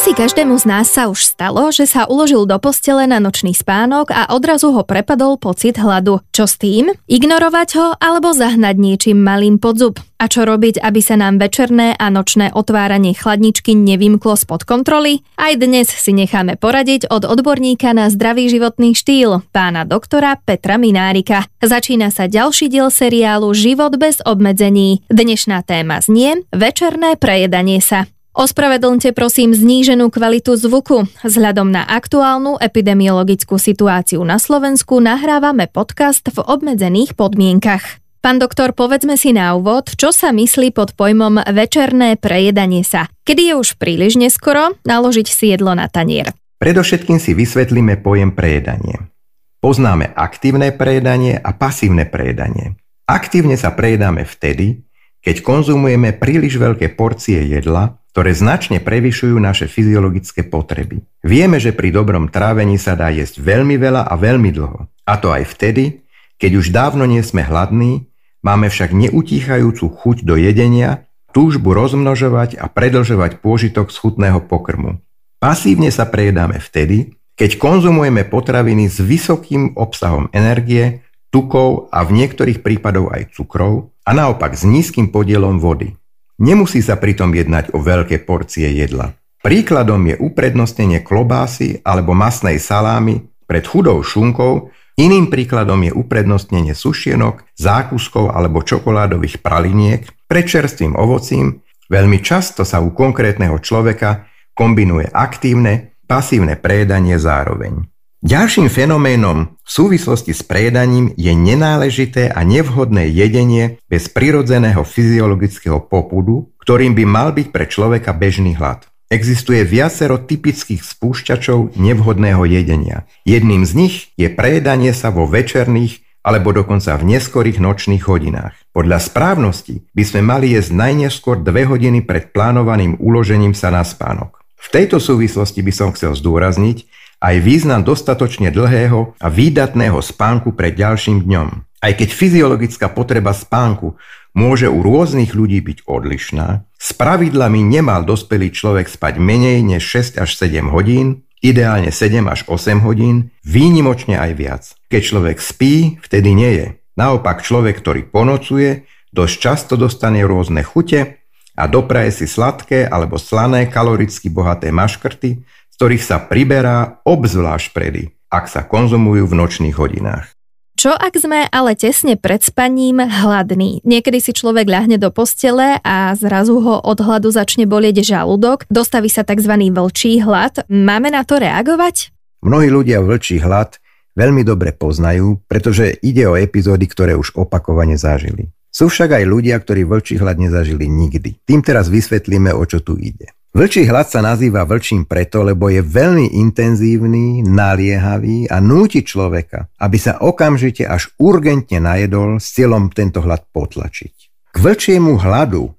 Asi každému z nás sa už stalo, že sa uložil do postele na nočný spánok a odrazu ho prepadol pocit hladu. Čo s tým? Ignorovať ho alebo zahnať niečím malým pod zub? A čo robiť, aby sa nám večerné a nočné otváranie chladničky nevymklo spod kontroly? Aj dnes si necháme poradiť od odborníka na zdravý životný štýl, pána doktora Petra Minárika. Začína sa ďalší diel seriálu Život bez obmedzení. Dnešná téma znie Večerné prejedanie sa. Ospravedlňte prosím zníženú kvalitu zvuku. Vzhľadom na aktuálnu epidemiologickú situáciu na Slovensku nahrávame podcast v obmedzených podmienkach. Pán doktor, povedzme si na úvod, čo sa myslí pod pojmom večerné prejedanie sa. Kedy je už príliš neskoro naložiť si jedlo na tanier? Predovšetkým si vysvetlíme pojem prejedanie. Poznáme aktívne prejedanie a pasívne prejedanie. Aktívne sa prejedáme vtedy, keď konzumujeme príliš veľké porcie jedla, ktoré značne prevyšujú naše fyziologické potreby. Vieme, že pri dobrom trávení sa dá jesť veľmi veľa a veľmi dlho. A to aj vtedy, keď už dávno nie sme hladní, máme však neutíchajúcu chuť do jedenia, túžbu rozmnožovať a predlžovať pôžitok z chutného pokrmu. Pasívne sa prejedáme vtedy, keď konzumujeme potraviny s vysokým obsahom energie, tukov a v niektorých prípadoch aj cukrov a naopak s nízkym podielom vody. Nemusí sa pritom jednať o veľké porcie jedla. Príkladom je uprednostnenie klobásy alebo masnej salámy pred chudou šunkou, iným príkladom je uprednostnenie sušienok, zákuskov alebo čokoládových praliniek pred čerstvým ovocím. Veľmi často sa u konkrétneho človeka kombinuje aktívne, pasívne prejedanie zároveň. Ďalším fenoménom v súvislosti s prejedaním je nenáležité a nevhodné jedenie bez prirodzeného fyziologického popudu, ktorým by mal byť pre človeka bežný hlad. Existuje viacero typických spúšťačov nevhodného jedenia. Jedným z nich je prejedanie sa vo večerných alebo dokonca v neskorých nočných hodinách. Podľa správnosti by sme mali jesť najneskôr 2 hodiny pred plánovaným uložením sa na spánok. V tejto súvislosti by som chcel zdôrazniť, aj význam dostatočne dlhého a výdatného spánku pred ďalším dňom. Aj keď fyziologická potreba spánku môže u rôznych ľudí byť odlišná, s pravidlami nemal dospelý človek spať menej než 6 až 7 hodín, ideálne 7 až 8 hodín, výnimočne aj viac. Keď človek spí, vtedy nie je. Naopak človek, ktorý ponocuje, dosť často dostane rôzne chute a dopraje si sladké alebo slané kaloricky bohaté maškrty, ktorých sa priberá obzvlášť predy, ak sa konzumujú v nočných hodinách. Čo ak sme ale tesne pred spaním hladní? Niekedy si človek ľahne do postele a zrazu ho od hladu začne bolieť žalúdok, dostaví sa tzv. vlčí hlad. Máme na to reagovať? Mnohí ľudia vlčí hlad veľmi dobre poznajú, pretože ide o epizódy, ktoré už opakovane zažili. Sú však aj ľudia, ktorí vlčí hlad nezažili nikdy. Tým teraz vysvetlíme, o čo tu ide. Vlčí hlad sa nazýva vlčím preto, lebo je veľmi intenzívny, naliehavý a núti človeka, aby sa okamžite až urgentne najedol s cieľom tento hlad potlačiť. K vlčiemu hladu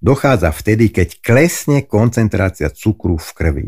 dochádza vtedy, keď klesne koncentrácia cukru v krvi.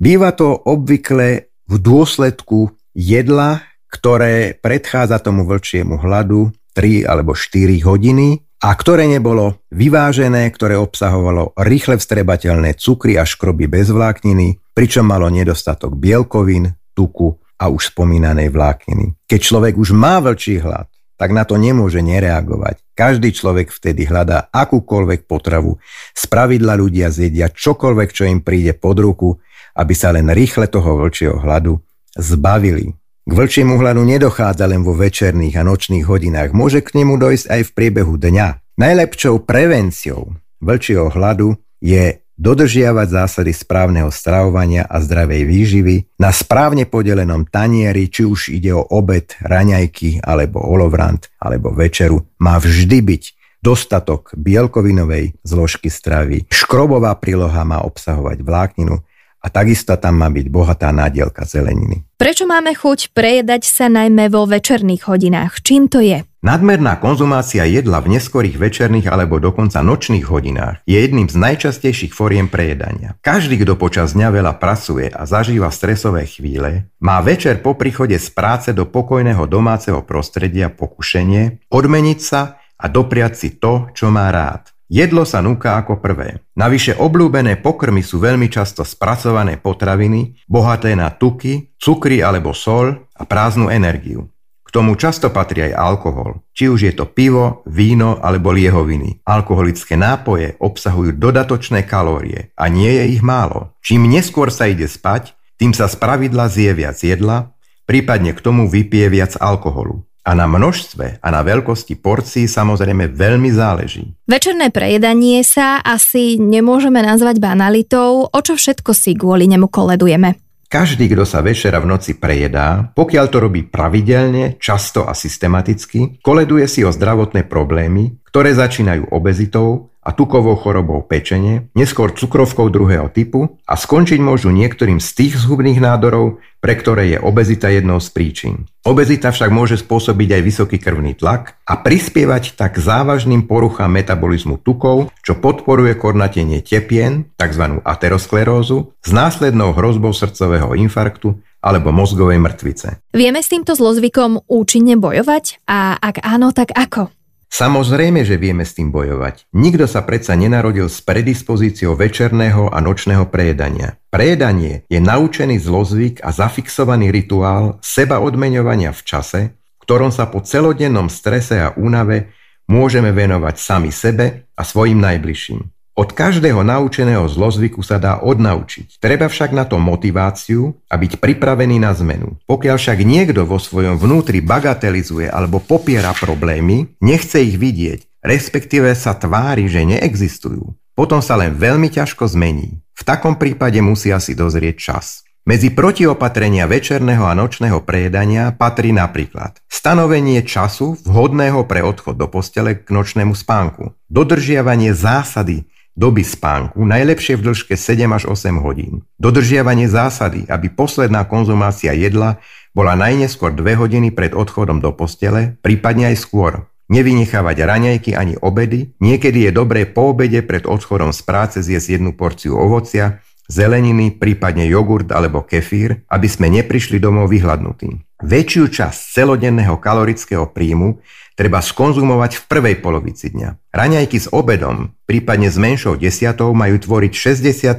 Býva to obvykle v dôsledku jedla, ktoré predchádza tomu vlčiemu hladu 3 alebo 4 hodiny a ktoré nebolo vyvážené, ktoré obsahovalo rýchle vstrebateľné cukry a škroby bez vlákniny, pričom malo nedostatok bielkovín, tuku a už spomínanej vlákniny. Keď človek už má vlčí hlad, tak na to nemôže nereagovať. Každý človek vtedy hľadá akúkoľvek potravu. Z pravidla ľudia zjedia čokoľvek, čo im príde pod ruku, aby sa len rýchle toho vlčieho hladu zbavili. K vlčiemu hladu nedochádza len vo večerných a nočných hodinách, môže k nemu dojsť aj v priebehu dňa. Najlepšou prevenciou vlčieho hladu je dodržiavať zásady správneho stravovania a zdravej výživy na správne podelenom tanieri, či už ide o obed, raňajky alebo olovrant alebo večeru, má vždy byť dostatok bielkovinovej zložky stravy. Škrobová príloha má obsahovať vlákninu, a takisto tam má byť bohatá nádielka zeleniny. Prečo máme chuť prejedať sa najmä vo večerných hodinách? Čím to je? Nadmerná konzumácia jedla v neskorých večerných alebo dokonca nočných hodinách je jedným z najčastejších foriem prejedania. Každý, kto počas dňa veľa pracuje a zažíva stresové chvíle, má večer po príchode z práce do pokojného domáceho prostredia pokušenie odmeniť sa a dopriať si to, čo má rád. Jedlo sa núka ako prvé. Navyše obľúbené pokrmy sú veľmi často spracované potraviny, bohaté na tuky, cukry alebo sol a prázdnu energiu tomu často patrí aj alkohol. Či už je to pivo, víno alebo liehoviny. Alkoholické nápoje obsahujú dodatočné kalórie a nie je ich málo. Čím neskôr sa ide spať, tým sa spravidla zje viac jedla, prípadne k tomu vypije viac alkoholu. A na množstve a na veľkosti porcií samozrejme veľmi záleží. Večerné prejedanie sa asi nemôžeme nazvať banalitou, o čo všetko si kvôli nemu koledujeme. Každý, kto sa večera v noci prejedá, pokiaľ to robí pravidelne, často a systematicky, koleduje si o zdravotné problémy, ktoré začínajú obezitou, a tukovou chorobou pečenie, neskôr cukrovkou druhého typu a skončiť môžu niektorým z tých zhubných nádorov, pre ktoré je obezita jednou z príčin. Obezita však môže spôsobiť aj vysoký krvný tlak a prispievať tak závažným poruchám metabolizmu tukov, čo podporuje kornatenie tepien, tzv. aterosklerózu, s následnou hrozbou srdcového infarktu alebo mozgovej mŕtvice. Vieme s týmto zlozvykom účinne bojovať? A ak áno, tak ako? Samozrejme, že vieme s tým bojovať. Nikto sa predsa nenarodil s predispozíciou večerného a nočného prejedania. Prejedanie je naučený zlozvyk a zafixovaný rituál seba odmeňovania v čase, ktorom sa po celodennom strese a únave môžeme venovať sami sebe a svojim najbližším. Od každého naučeného zlozvyku sa dá odnaučiť. Treba však na to motiváciu a byť pripravený na zmenu. Pokiaľ však niekto vo svojom vnútri bagatelizuje alebo popiera problémy, nechce ich vidieť, respektíve sa tvári, že neexistujú, potom sa len veľmi ťažko zmení. V takom prípade musí asi dozrieť čas. Medzi protiopatrenia večerného a nočného prejedania patrí napríklad stanovenie času vhodného pre odchod do postele k nočnému spánku, dodržiavanie zásady doby spánku, najlepšie v dĺžke 7 až 8 hodín. Dodržiavanie zásady, aby posledná konzumácia jedla bola najneskôr 2 hodiny pred odchodom do postele, prípadne aj skôr. Nevynechávať raňajky ani obedy, niekedy je dobré po obede pred odchodom z práce zjesť jednu porciu ovocia, zeleniny, prípadne jogurt alebo kefír, aby sme neprišli domov vyhľadnutí. Väčšiu časť celodenného kalorického príjmu treba skonzumovať v prvej polovici dňa. Raňajky s obedom, prípadne s menšou desiatou, majú tvoriť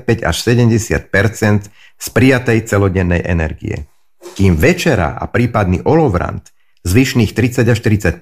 65 až 70 z prijatej celodennej energie. Kým večera a prípadný olovrant zvyšných 30 až 35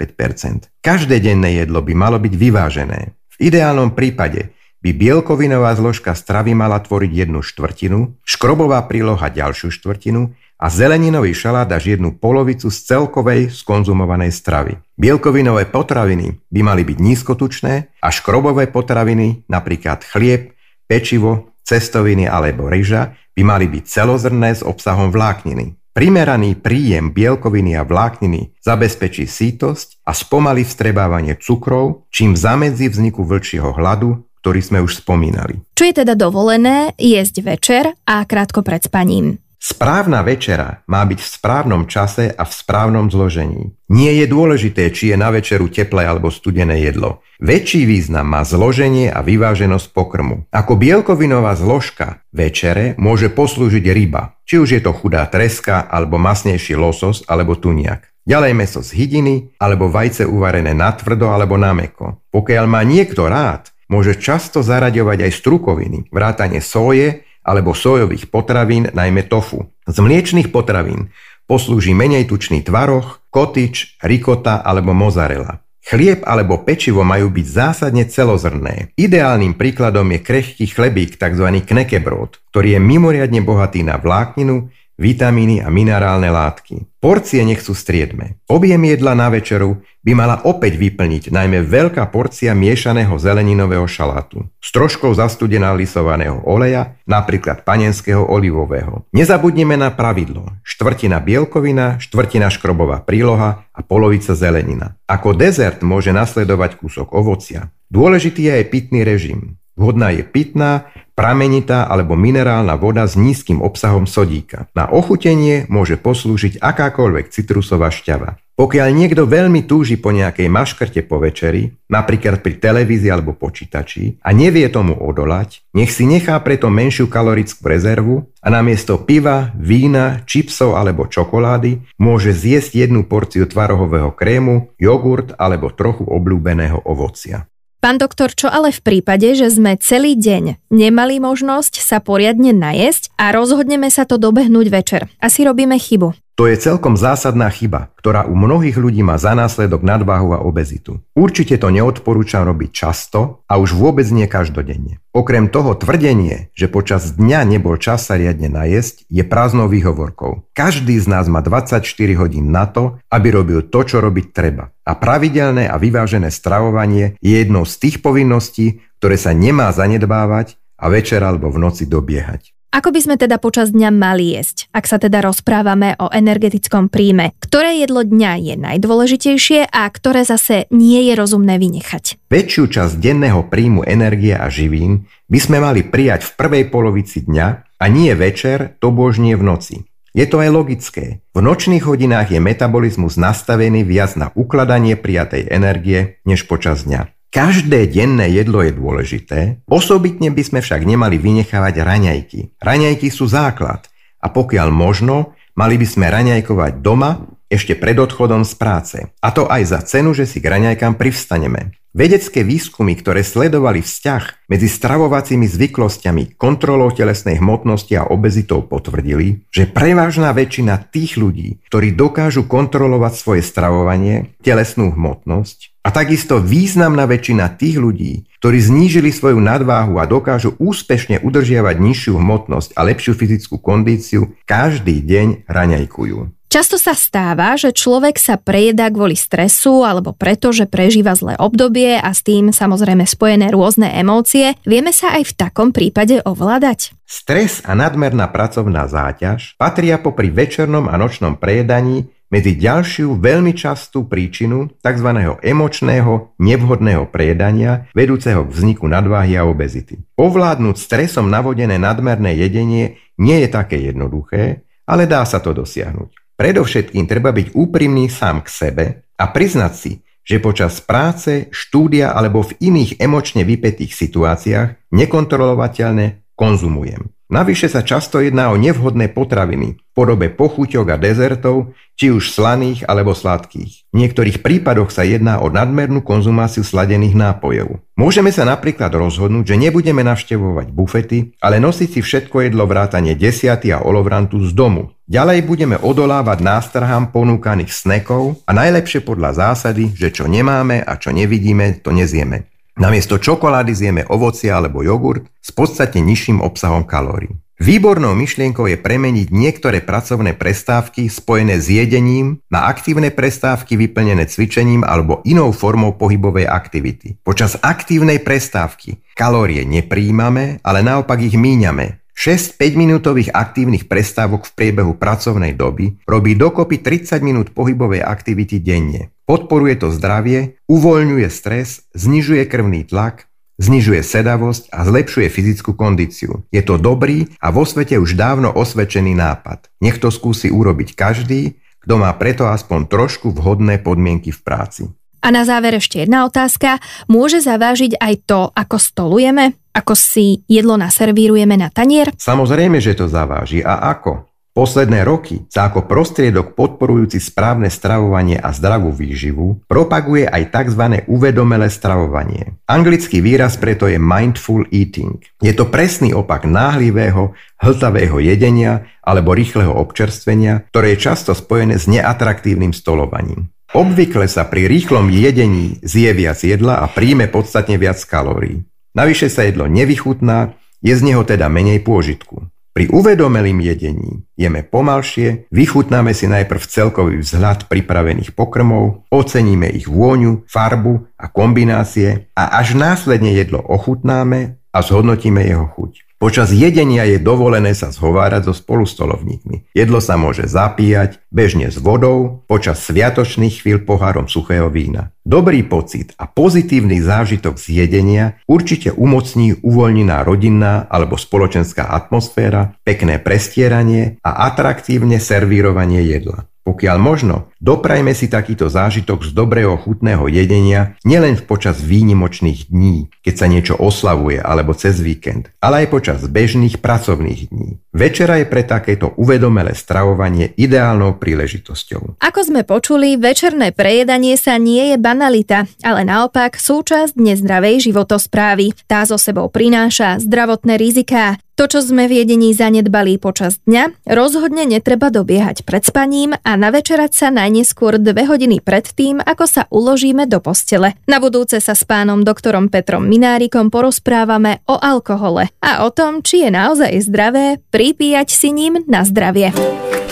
Každé denné jedlo by malo byť vyvážené. V ideálnom prípade by bielkovinová zložka stravy mala tvoriť jednu štvrtinu, škrobová príloha ďalšiu štvrtinu a zeleninový šalát až jednu polovicu z celkovej skonzumovanej stravy. Bielkovinové potraviny by mali byť nízkotučné a škrobové potraviny, napríklad chlieb, pečivo, cestoviny alebo ryža, by mali byť celozrné s obsahom vlákniny. Primeraný príjem bielkoviny a vlákniny zabezpečí sítosť a spomalí vstrebávanie cukrov, čím zamedzí vzniku vlčieho hladu, ktorý sme už spomínali. Čo je teda dovolené jesť večer a krátko pred spaním? Správna večera má byť v správnom čase a v správnom zložení. Nie je dôležité, či je na večeru teplé alebo studené jedlo. Väčší význam má zloženie a vyváženosť pokrmu. Ako bielkovinová zložka večere môže poslúžiť ryba, či už je to chudá treska alebo masnejší losos alebo tuniak. Ďalej meso z hydiny alebo vajce uvarené na tvrdo alebo na meko. Pokiaľ má niekto rád, môže často zaraďovať aj strukoviny, vrátane soje alebo sojových potravín, najmä tofu. Z mliečných potravín poslúži menej tučný tvaroch, kotič, rikota alebo mozzarella. Chlieb alebo pečivo majú byť zásadne celozrné. Ideálnym príkladom je krehký chlebík, tzv. knekebrod, ktorý je mimoriadne bohatý na vlákninu, vitamíny a minerálne látky. Porcie nech sú striedme. Objem jedla na večeru by mala opäť vyplniť najmä veľká porcia miešaného zeleninového šalátu s troškou zastudená lisovaného oleja, napríklad panenského olivového. Nezabudnime na pravidlo. Štvrtina bielkovina, štvrtina škrobová príloha a polovica zelenina. Ako dezert môže nasledovať kúsok ovocia. Dôležitý je aj pitný režim. Vhodná je pitná, pramenitá alebo minerálna voda s nízkym obsahom sodíka. Na ochutenie môže poslúžiť akákoľvek citrusová šťava. Pokiaľ niekto veľmi túži po nejakej maškrte po večeri, napríklad pri televízii alebo počítači, a nevie tomu odolať, nech si nechá preto menšiu kalorickú rezervu a namiesto piva, vína, čipsov alebo čokolády môže zjesť jednu porciu tvarohového krému, jogurt alebo trochu obľúbeného ovocia. Pán doktor, čo ale v prípade, že sme celý deň nemali možnosť sa poriadne najesť a rozhodneme sa to dobehnúť večer? Asi robíme chybu. To je celkom zásadná chyba, ktorá u mnohých ľudí má za následok nadváhu a obezitu. Určite to neodporúčam robiť často a už vôbec nie každodenne. Okrem toho tvrdenie, že počas dňa nebol čas sa riadne najesť, je prázdnou výhovorkou. Každý z nás má 24 hodín na to, aby robil to, čo robiť treba. A pravidelné a vyvážené stravovanie je jednou z tých povinností, ktoré sa nemá zanedbávať a večer alebo v noci dobiehať. Ako by sme teda počas dňa mali jesť, ak sa teda rozprávame o energetickom príjme? Ktoré jedlo dňa je najdôležitejšie a ktoré zase nie je rozumné vynechať? Väčšiu časť denného príjmu energie a živín by sme mali prijať v prvej polovici dňa a nie večer, to božnie v noci. Je to aj logické. V nočných hodinách je metabolizmus nastavený viac na ukladanie prijatej energie než počas dňa. Každé denné jedlo je dôležité, osobitne by sme však nemali vynechávať raňajky. Raňajky sú základ a pokiaľ možno, mali by sme raňajkovať doma ešte pred odchodom z práce. A to aj za cenu, že si k raňajkám privstaneme. Vedecké výskumy, ktoré sledovali vzťah medzi stravovacími zvyklosťami, kontrolou telesnej hmotnosti a obezitou potvrdili, že prevážna väčšina tých ľudí, ktorí dokážu kontrolovať svoje stravovanie, telesnú hmotnosť, a takisto významná väčšina tých ľudí, ktorí znížili svoju nadváhu a dokážu úspešne udržiavať nižšiu hmotnosť a lepšiu fyzickú kondíciu, každý deň raňajkujú. Často sa stáva, že človek sa prejedá kvôli stresu alebo preto, že prežíva zlé obdobie a s tým samozrejme spojené rôzne emócie. Vieme sa aj v takom prípade ovládať? Stres a nadmerná pracovná záťaž patria popri večernom a nočnom prejedaní medzi ďalšiu veľmi častú príčinu tzv. emočného, nevhodného prejedania, vedúceho k vzniku nadváhy a obezity. Ovládnuť stresom navodené nadmerné jedenie nie je také jednoduché, ale dá sa to dosiahnuť. Predovšetkým treba byť úprimný sám k sebe a priznať si, že počas práce, štúdia alebo v iných emočne vypetých situáciách nekontrolovateľne konzumujem. Navyše sa často jedná o nevhodné potraviny v podobe pochuťok a dezertov, či už slaných alebo sladkých. V niektorých prípadoch sa jedná o nadmernú konzumáciu sladených nápojov. Môžeme sa napríklad rozhodnúť, že nebudeme navštevovať bufety, ale nosiť si všetko jedlo vrátane desiaty a olovrantu z domu. Ďalej budeme odolávať nástrahám ponúkaných snekov a najlepšie podľa zásady, že čo nemáme a čo nevidíme, to nezieme. Namiesto čokolády zjeme ovocie alebo jogurt s podstatne nižším obsahom kalórií. Výbornou myšlienkou je premeniť niektoré pracovné prestávky spojené s jedením na aktívne prestávky vyplnené cvičením alebo inou formou pohybovej aktivity. Počas aktívnej prestávky kalórie nepríjmame, ale naopak ich míňame. 6 5-minútových aktívnych prestávok v priebehu pracovnej doby robí dokopy 30 minút pohybovej aktivity denne. Podporuje to zdravie, uvoľňuje stres, znižuje krvný tlak, znižuje sedavosť a zlepšuje fyzickú kondíciu. Je to dobrý a vo svete už dávno osvedčený nápad. Nech to skúsi urobiť každý, kto má preto aspoň trošku vhodné podmienky v práci. A na záver ešte jedna otázka. Môže zavážiť aj to, ako stolujeme? Ako si jedlo naservírujeme na tanier? Samozrejme, že to zaváži. A ako? Posledné roky sa ako prostriedok podporujúci správne stravovanie a zdravú výživu propaguje aj tzv. uvedomelé stravovanie. Anglický výraz preto je mindful eating. Je to presný opak náhlivého, hltavého jedenia alebo rýchleho občerstvenia, ktoré je často spojené s neatraktívnym stolovaním. Obvykle sa pri rýchlom jedení zje viac jedla a príjme podstatne viac kalórií. Navyše sa jedlo nevychutná, je z neho teda menej pôžitku. Pri uvedomelým jedení jeme pomalšie, vychutnáme si najprv celkový vzhľad pripravených pokrmov, oceníme ich vôňu, farbu a kombinácie a až následne jedlo ochutnáme a zhodnotíme jeho chuť. Počas jedenia je dovolené sa zhovárať so spolustolovníkmi. Jedlo sa môže zapíjať, bežne s vodou, počas sviatočných chvíľ pohárom suchého vína. Dobrý pocit a pozitívny zážitok z jedenia určite umocní uvoľnená rodinná alebo spoločenská atmosféra, pekné prestieranie a atraktívne servírovanie jedla. Pokiaľ možno, doprajme si takýto zážitok z dobrého chutného jedenia nielen počas výnimočných dní, keď sa niečo oslavuje alebo cez víkend, ale aj počas bežných pracovných dní. Večera je pre takéto uvedomelé stravovanie ideálnou príležitosťou. Ako sme počuli, večerné prejedanie sa nie je banalita, ale naopak súčasť nezdravej životosprávy. Tá so sebou prináša zdravotné riziká, to, čo sme v jedení zanedbali počas dňa, rozhodne netreba dobiehať pred spaním a navečerať sa najneskôr dve hodiny pred tým, ako sa uložíme do postele. Na budúce sa s pánom doktorom Petrom Minárikom porozprávame o alkohole a o tom, či je naozaj zdravé pripíjať si ním na zdravie.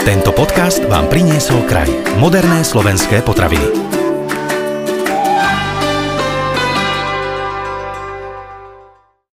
Tento podcast vám priniesol kraj. Moderné slovenské potraviny.